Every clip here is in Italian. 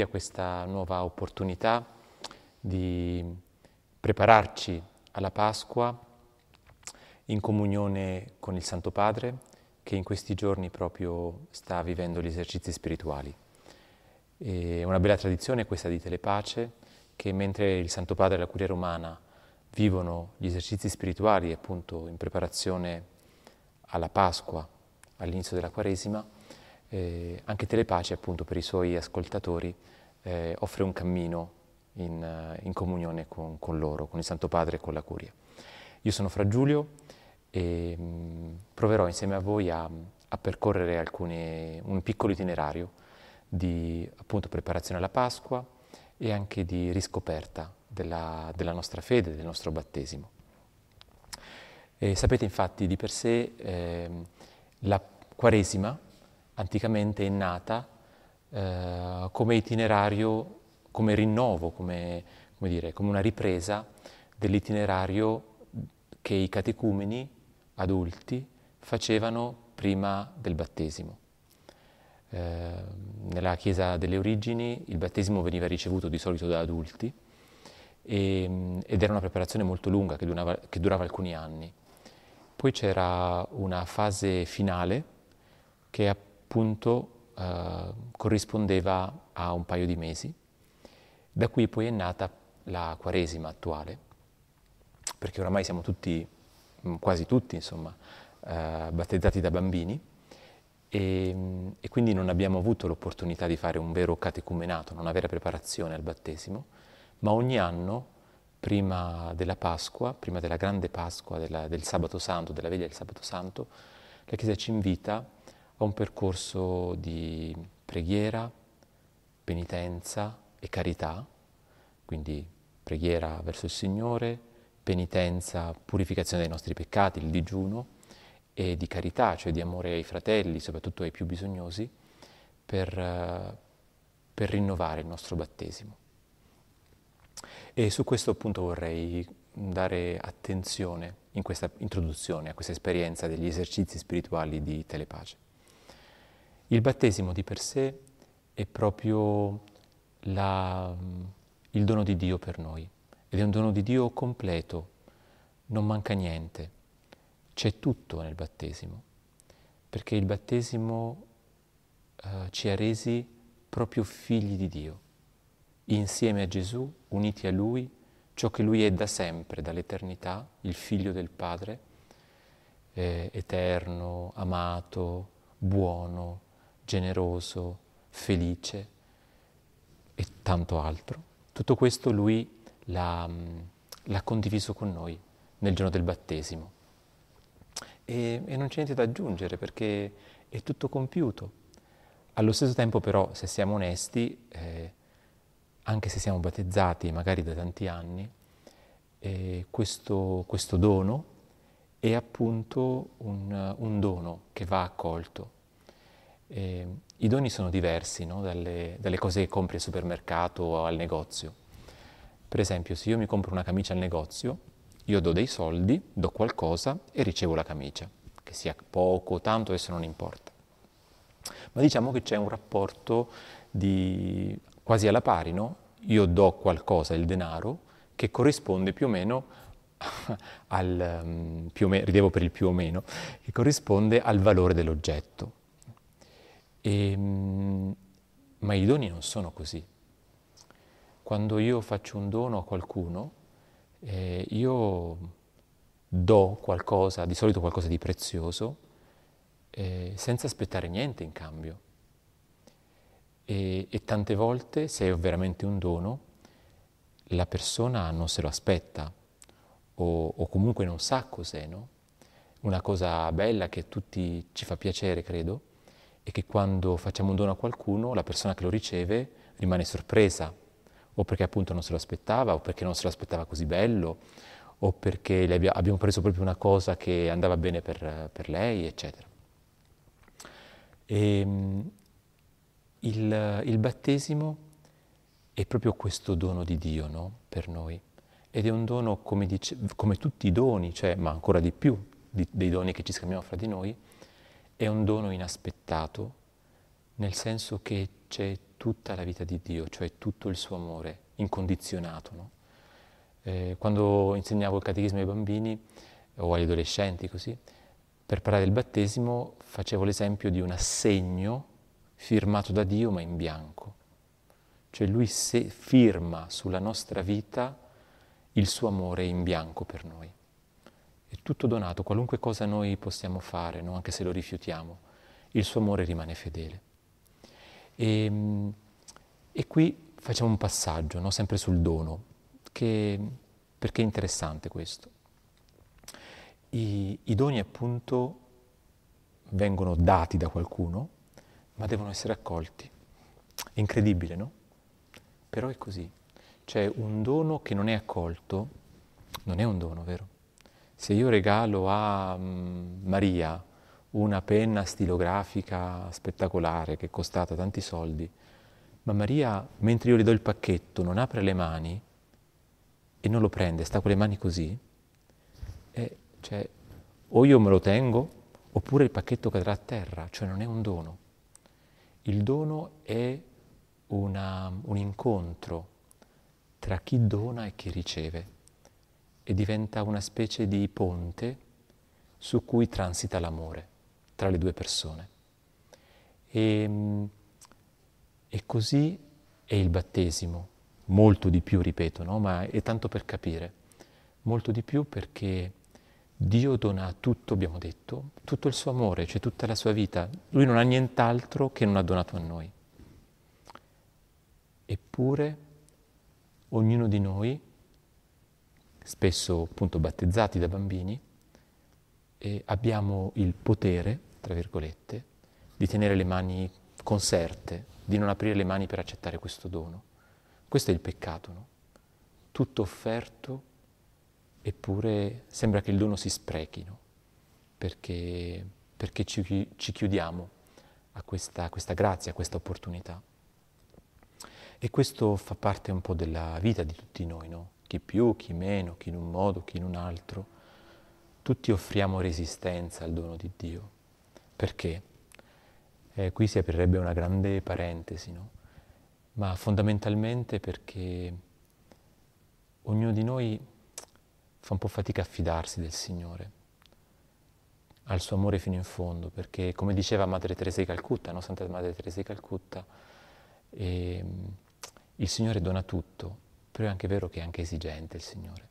benvenuti a questa nuova opportunità di prepararci alla Pasqua in comunione con il Santo Padre che in questi giorni proprio sta vivendo gli esercizi spirituali. È una bella tradizione questa di Telepace che mentre il Santo Padre e la Curia Romana vivono gli esercizi spirituali appunto in preparazione alla Pasqua, all'inizio della Quaresima, eh, anche Telepace appunto per i suoi ascoltatori eh, offre un cammino in, eh, in comunione con, con, loro, con il Santo Padre e con la Curia. Io sono Fra Giulio e mh, mm, proverò insieme a voi a, a percorrere alcune, un piccolo itinerario di appunto preparazione alla Pasqua e anche di riscoperta della, della nostra fede, del nostro battesimo. E sapete infatti di per sé eh, la Quaresima anticamente è nata eh, come itinerario, come rinnovo, come, come, dire, come una ripresa dell'itinerario che i catecumeni adulti facevano prima del battesimo. Eh, nella Chiesa delle origini il battesimo veniva ricevuto di solito da adulti e, ed era una preparazione molto lunga che durava, che durava alcuni anni. Poi c'era una fase finale che appunto eh, corrispondeva a un paio di mesi. Da qui poi è nata la Quaresima attuale, perché oramai siamo tutti, mm, quasi tutti, insomma, eh, battezzati da bambini e, e, quindi non abbiamo avuto l'opportunità di fare un vero catecumenato, una vera preparazione al battesimo, ma ogni anno, prima della Pasqua, prima della grande Pasqua, della, del Sabato Santo, della veglia del Sabato Santo, la Chiesa ci invita a un percorso di preghiera, penitenza e carità, quindi preghiera verso il Signore, penitenza, purificazione dei nostri peccati, il digiuno, e di carità, cioè di amore ai fratelli, soprattutto ai più bisognosi, per, per rinnovare il nostro battesimo. E su questo appunto vorrei dare attenzione in questa introduzione a questa esperienza degli esercizi spirituali di telepace. Il battesimo di per sé è proprio la, il dono di Dio per noi ed è un dono di Dio completo, non manca niente, c'è tutto nel battesimo, perché il battesimo uh, ci ha resi proprio figli di Dio, insieme a Gesù, uniti a Lui, ciò che Lui è da sempre, dall'eternità, il figlio del Padre, eh, eterno, amato, buono, generoso, felice e tanto altro. Tutto questo lui l'ha, l'ha condiviso con noi nel giorno del battesimo. E, e non c'è niente da aggiungere perché è tutto compiuto. Allo stesso tempo però, se siamo onesti, eh, anche se siamo battezzati magari da tanti anni, eh, questo, questo, dono è appunto un, un dono che va accolto eh, I doni sono diversi no? dalle, dalle, cose che compri al supermercato o al negozio. Per esempio, se io mi compro una camicia al negozio, io do dei soldi, do qualcosa e ricevo la camicia, che sia poco, tanto, adesso non importa. Ma diciamo che c'è un rapporto di, quasi alla pari, no? Io do qualcosa, il denaro, che corrisponde più o meno al, um, più o meno, ridevo per il più o meno, che corrisponde al valore dell'oggetto. E, ehm, ma i doni non sono così. Quando io faccio un dono a qualcuno, eh, io do qualcosa, di solito qualcosa di prezioso, eh, senza aspettare niente in cambio. E, e, tante volte, se è veramente un dono, la persona non se lo aspetta o, o comunque non sa cos'è, no? Una cosa bella che a tutti ci fa piacere, credo, e che quando facciamo un dono a qualcuno la persona che lo riceve rimane sorpresa, o perché appunto non se lo aspettava, o perché non se lo aspettava così bello, o perché abbia, abbiamo preso proprio una cosa che andava bene per, per lei, eccetera. E, ehm, il, il, battesimo è proprio questo dono di Dio no? per noi, ed è un dono come, dice, come tutti i doni, cioè, ma ancora di più di, dei doni che ci scambiamo fra di noi, è un dono inaspettato, nel senso che c'è tutta la vita di Dio, cioè tutto il suo amore incondizionato. No? Eh, quando insegnavo il catechismo ai bambini o agli adolescenti così, per parlare del battesimo facevo l'esempio di un assegno firmato da Dio ma in bianco. Cioè lui firma sulla nostra vita il suo amore in bianco per noi. È tutto donato, qualunque cosa noi possiamo fare, no? anche se lo rifiutiamo, il suo amore rimane fedele. E, ehm, e qui facciamo un passaggio, no? sempre sul dono, che, perché è interessante questo. I, I doni appunto vengono dati da qualcuno, ma devono essere accolti. È incredibile, no? Però è così. Cioè un dono che non è accolto non è un dono, vero? Se io regalo a um, Maria una penna stilografica spettacolare che è costata tanti soldi, ma Maria, mentre io le do il pacchetto, non apre le mani e non lo prende, sta con le mani così, e, cioè, o io me lo tengo oppure il pacchetto cadrà a terra, cioè non è un dono. Il dono è una, un incontro tra chi dona e chi riceve e diventa una specie di ponte su cui transita l'amore tra le due persone. E, e così è il battesimo, molto di più, ripeto, no? ma è tanto per capire, molto di più perché Dio dona tutto, abbiamo detto, tutto il suo amore, cioè tutta la sua vita. Lui non ha nient'altro che non ha donato a noi. Eppure ognuno di noi, spesso appunto battezzati da bambini, abbiamo il potere, tra virgolette, di tenere le mani conserte, di non aprire le mani per accettare questo dono. Questo è il peccato, no? Tutto offerto eppure sembra che il dono si sprechi, no? perché, perché ci, ci, chiudiamo a questa, a questa grazia, a questa opportunità. E questo fa parte un po' della vita di tutti noi, no? Chi più, chi meno, chi in un modo, chi in un altro. Tutti offriamo resistenza al dono di Dio. Perché? Eh, qui si aprirebbe una grande parentesi, no? ma fondamentalmente perché ognuno di noi fa un po' fatica a fidarsi del Signore, al suo amore fino in fondo, perché come diceva Madre Teresa di Calcutta, no? Santa Madre Teresa di Calcutta, eh, il Signore dona tutto, però è anche vero che è anche esigente il Signore.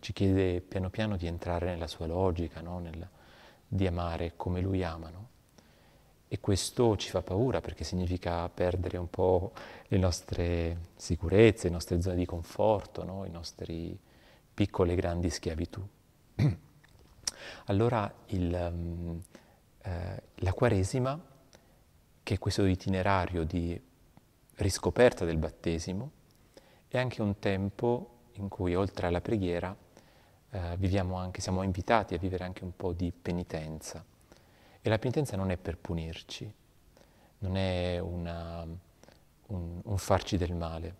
Ci chiede piano piano di entrare nella sua logica, no? Nel, di amare come Lui ama. No? E questo ci fa paura perché significa perdere un po' le nostre sicurezze, le nostre zone di conforto, no? i nostri piccole e grandi schiavitù. allora il, um, eh, la Quaresima, che è questo itinerario di riscoperta del battesimo, è anche un tempo in cui oltre alla preghiera eh, viviamo anche, siamo invitati a vivere anche un po' di penitenza. E la penitenza non è per punirci, non è una, un, un farci del male,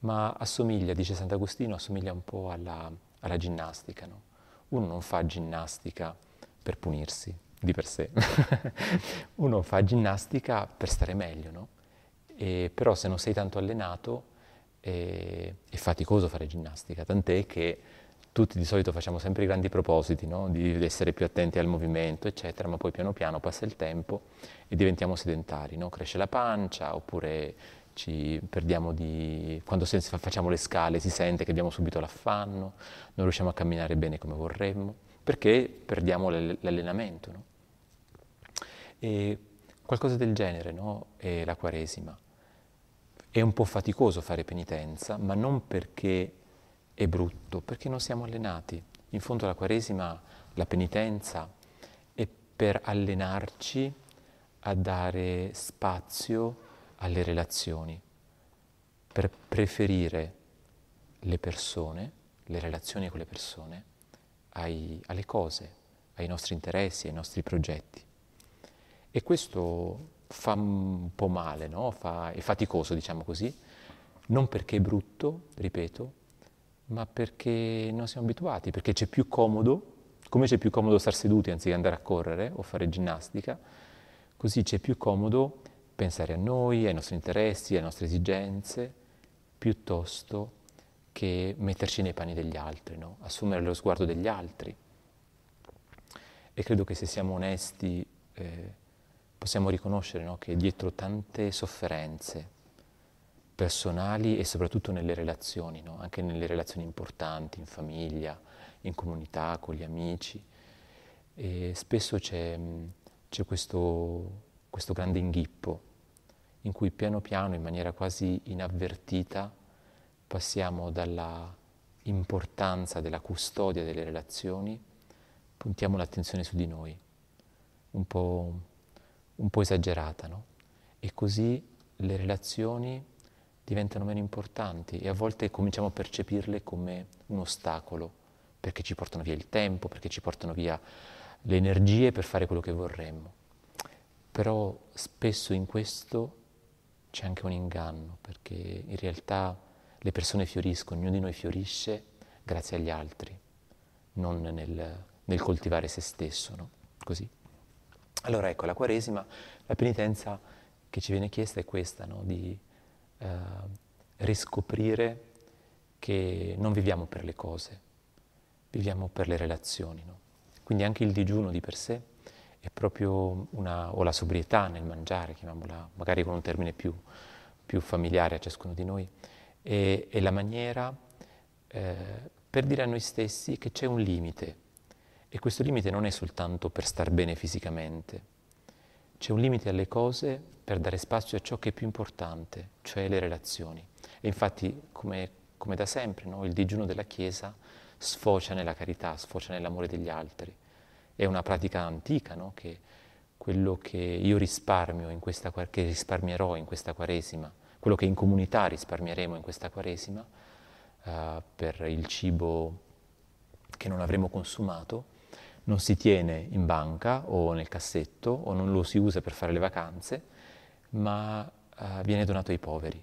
ma assomiglia, dice Sant'Agostino, assomiglia un po' alla, alla ginnastica. No? Uno non fa ginnastica per punirsi di per sé, uno fa ginnastica per stare meglio, no? E, però se non sei tanto allenato è, è faticoso fare ginnastica, tant'è che tutti di solito facciamo sempre i grandi propositi, no? di essere più attenti al movimento, eccetera, ma poi piano piano passa il tempo e diventiamo sedentari, no? cresce la pancia oppure ci perdiamo di... quando facciamo le scale si sente che abbiamo subito l'affanno, non riusciamo a camminare bene come vorremmo, perché perdiamo l'allenamento. No? E qualcosa del genere è la Quaresima. È un po' faticoso fare penitenza, ma non perché è brutto, perché non siamo allenati. In fondo la Quaresima, la penitenza, è per allenarci a dare spazio alle relazioni, per preferire le persone, le relazioni con le persone, ai, alle cose, ai nostri interessi, ai nostri progetti. E questo fa un po' male, no? fa, è faticoso, diciamo così, non perché è brutto, ripeto, ma perché non siamo abituati, perché c'è più comodo, come c'è più comodo star seduti anziché andare a correre o fare ginnastica, così c'è più comodo pensare a noi, ai nostri interessi, alle nostre esigenze, piuttosto che metterci nei panni degli altri, no? assumere lo sguardo degli altri. E credo che se siamo onesti eh, possiamo riconoscere no? che dietro tante sofferenze personali e soprattutto nelle relazioni, no? anche nelle relazioni importanti, in famiglia, in comunità, con gli amici, e spesso c'è, c'è questo, questo grande inghippo in cui piano piano, in maniera quasi inavvertita, passiamo dalla importanza della custodia delle relazioni, puntiamo l'attenzione su di noi, un po', un po esagerata, no? E così le relazioni diventano meno importanti e a volte cominciamo a percepirle come un ostacolo, perché ci portano via il tempo, perché ci portano via le energie per fare quello che vorremmo. Però spesso in questo c'è anche un inganno, perché in realtà le persone fioriscono, ognuno di noi fiorisce grazie agli altri, non nel, nel coltivare se stesso, no? Così. Allora ecco, la Quaresima, la penitenza che ci viene chiesta è questa, no? di eh, riscoprire che non viviamo per le cose, viviamo per le relazioni. No? Quindi anche il digiuno di per sé è proprio una, o la sobrietà nel mangiare, chiamiamola magari con un termine più, più familiare a ciascuno di noi, è, è la maniera eh, per dire a noi stessi che c'è un limite e questo limite non è soltanto per star bene fisicamente, c'è un limite alle cose per dare spazio a ciò che è più importante, cioè le relazioni. E infatti, come, come da sempre, no? il digiuno della Chiesa sfocia nella carità, sfocia nell'amore degli altri. È una pratica antica, no? che quello che io risparmio in questa, che risparmierò in questa Quaresima, quello che in comunità risparmieremo in questa Quaresima, uh, per il cibo che non avremo consumato, non si tiene in banca o nel cassetto o non lo si usa per fare le vacanze, ma uh, viene donato ai poveri.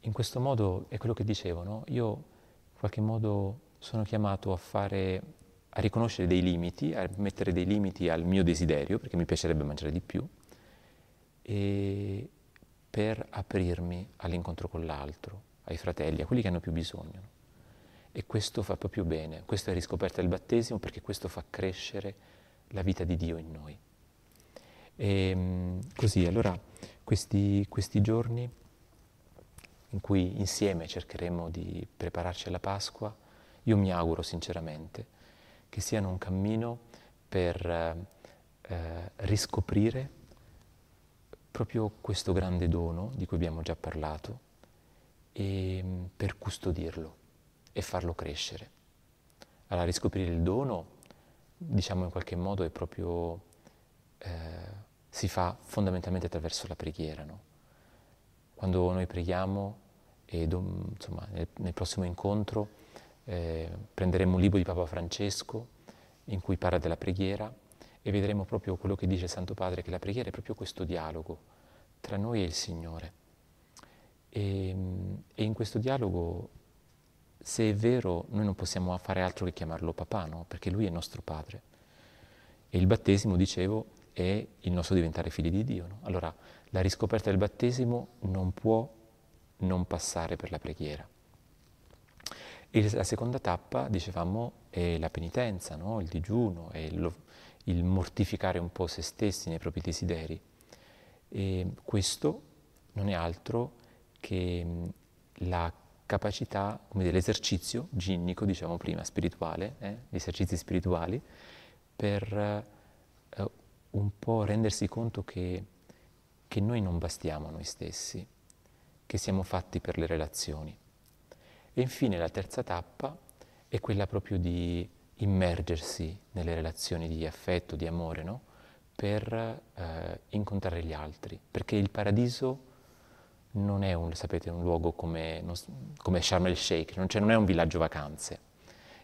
In questo modo è quello che dicevo, io in qualche modo sono chiamato a fare, a riconoscere dei limiti, a mettere dei limiti al mio desiderio, perché mi piacerebbe mangiare di più, e per aprirmi all'incontro con l'altro, ai fratelli, a quelli che hanno più bisogno. E questo fa proprio bene, questa è riscoperta del battesimo perché questo fa crescere la vita di Dio in noi. E ehm, così, allora, questi, questi giorni in cui insieme cercheremo di prepararci alla Pasqua, io mi auguro sinceramente che siano un cammino per eh, riscoprire proprio questo grande dono di cui abbiamo già parlato e mm, per custodirlo e farlo crescere. Allora riscoprire il dono, diciamo in qualche modo, è proprio, eh, si fa fondamentalmente attraverso la preghiera. No? Quando noi preghiamo, e insomma, nel, nel, prossimo incontro eh, prenderemo un libro di Papa Francesco in cui parla della preghiera e vedremo proprio quello che dice Santo Padre, che la preghiera è proprio questo dialogo tra noi e il Signore. E, e in questo dialogo se è vero, noi non possiamo fare altro che chiamarlo papà, no? perché lui è nostro padre. E il battesimo, dicevo, è il nostro diventare figli di Dio. No? Allora, la riscoperta del battesimo non può non passare per la preghiera. E la seconda tappa, dicevamo, è la penitenza, no? il digiuno, lo, il mortificare un po' se stessi nei propri desideri. E questo non è altro che la capacità, come dire, l'esercizio ginnico, diciamo prima, spirituale, eh, gli esercizi spirituali, per eh, un po' rendersi conto che, che noi non bastiamo a noi stessi, che siamo fatti per le relazioni. E infine la terza tappa è quella proprio di immergersi nelle relazioni di affetto, di amore, no? per eh, incontrare gli altri, perché il paradiso non è un, sapete, un luogo come, come Sharm el Sheikh, non, cioè non, è un villaggio vacanze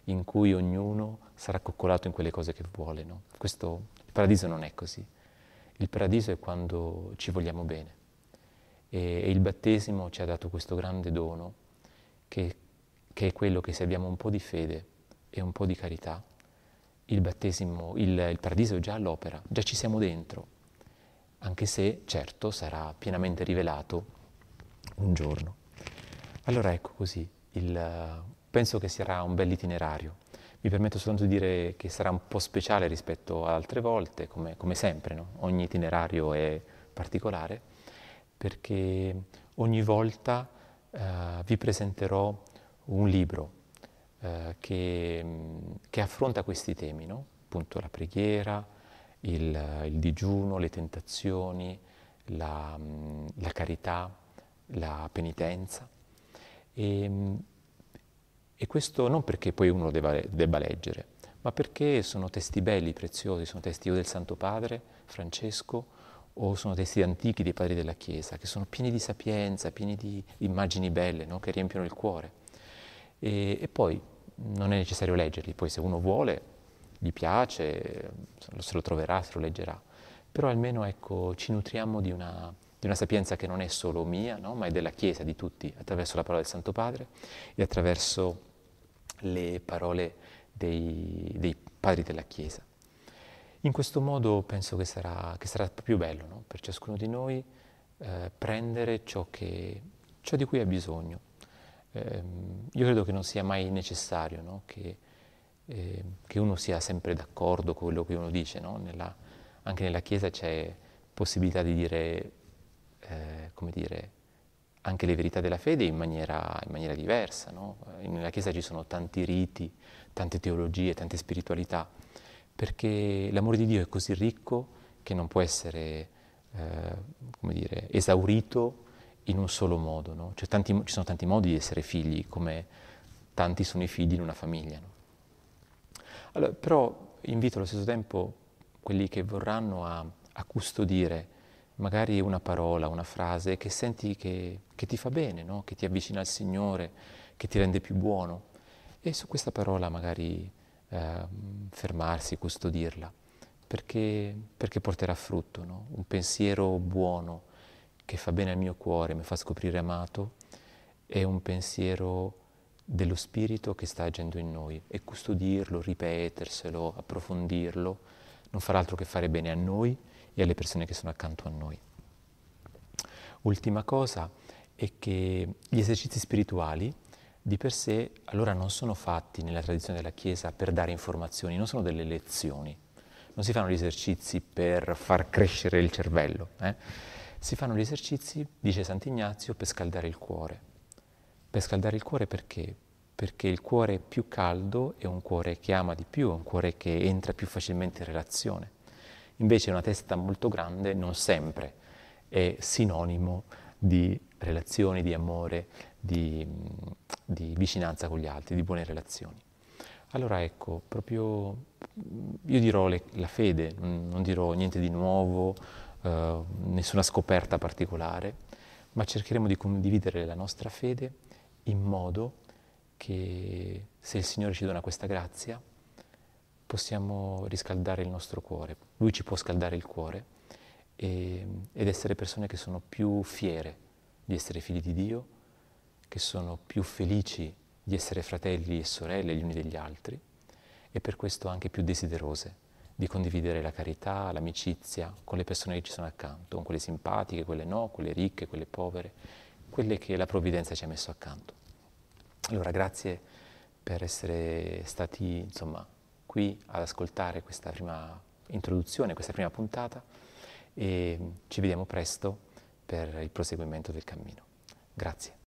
in cui ognuno sarà coccolato in quelle cose che vuole. No? Questo, il paradiso non è così. Il paradiso è quando ci vogliamo bene. E, e il battesimo ci ha dato questo grande dono che, che, è quello che se abbiamo un po' di fede e un po' di carità, il battesimo, il, il paradiso è già all'opera, già ci siamo dentro anche se certo sarà pienamente rivelato un giorno. Allora ecco così, il, penso che sarà un bel itinerario. Mi permetto soltanto di dire che sarà un po' speciale rispetto ad altre volte, come, come sempre, no? ogni itinerario è particolare, perché ogni volta eh, vi presenterò un libro eh, che, che, affronta questi temi, no? appunto la preghiera, il, il digiuno, le tentazioni, la, la carità, la penitenza. E, e, questo non perché poi uno debba, debba leggere, ma perché sono testi belli, preziosi, sono testi o del Santo Padre Francesco o sono testi antichi dei padri della Chiesa, che sono pieni di sapienza, pieni di immagini belle, no? che riempiono il cuore. E, e, poi non è necessario leggerli, poi se uno vuole, gli piace, se lo troverà, se lo leggerà. Però almeno ecco, ci nutriamo di una, di una sapienza che non è solo mia, no? ma è della Chiesa, di tutti, attraverso la parola del Santo Padre e attraverso le parole dei, dei padri della Chiesa. In questo modo penso che sarà, che sarà più bello no? per ciascuno di noi eh, prendere ciò, che, ciò, di cui ha bisogno. Eh, io credo che non sia mai necessario no? che, eh, che, uno sia sempre d'accordo con quello che uno dice. No? Nella, anche nella Chiesa c'è possibilità di dire, eh, come dire, anche le verità della fede in maniera, in maniera diversa. Nella Chiesa ci sono tanti riti, tante teologie, tante spiritualità perché l'amore di Dio è così ricco che non può essere, eh, come dire, esaurito in un solo modo. No? Tanti, ci sono tanti modi di essere figli, come tanti sono i figli in una famiglia. No? Allora, però invito allo stesso tempo quelli che vorranno a, a, custodire magari una parola, una frase che senti che, che ti fa bene, no? che ti avvicina al Signore, che ti rende più buono. E su questa parola magari eh, fermarsi, custodirla, perché, perché porterà frutto, no? un pensiero buono che fa bene al mio cuore, mi fa scoprire amato, è un pensiero dello Spirito che sta agendo in noi e custodirlo, ripeterselo, approfondirlo, non farà altro che fare bene a noi e alle persone che sono accanto a noi. Ultima cosa è che gli esercizi spirituali di per sé allora non sono fatti nella tradizione della Chiesa per dare informazioni, non sono delle lezioni, non si fanno gli esercizi per far crescere il cervello, eh? si fanno gli esercizi, dice Sant'Ignazio, per scaldare il cuore. Per scaldare il cuore perché? Perché il cuore più caldo è un cuore che ama di più, è un cuore che entra più facilmente in relazione. Invece una testa molto grande non sempre è sinonimo di relazioni, di amore, di, di vicinanza con gli altri, di buone relazioni. Allora ecco, proprio io dirò le, la fede, non dirò niente di nuovo, eh, nessuna scoperta particolare, ma cercheremo di condividere la nostra fede in modo che se il Signore ci dona questa grazia possiamo riscaldare il nostro cuore, Lui ci può scaldare il cuore e, ed essere persone che sono più fiere di essere figli di Dio, che sono più felici di essere fratelli e sorelle gli uni degli altri e per questo anche più desiderose di condividere la carità, l'amicizia con le persone che ci sono accanto, con quelle simpatiche, quelle no, quelle ricche, quelle povere, quelle che la provvidenza ci ha messo accanto. Allora grazie per essere stati insomma, qui ad ascoltare questa prima introduzione, questa prima puntata e ci vediamo presto per il proseguimento del cammino. Grazie.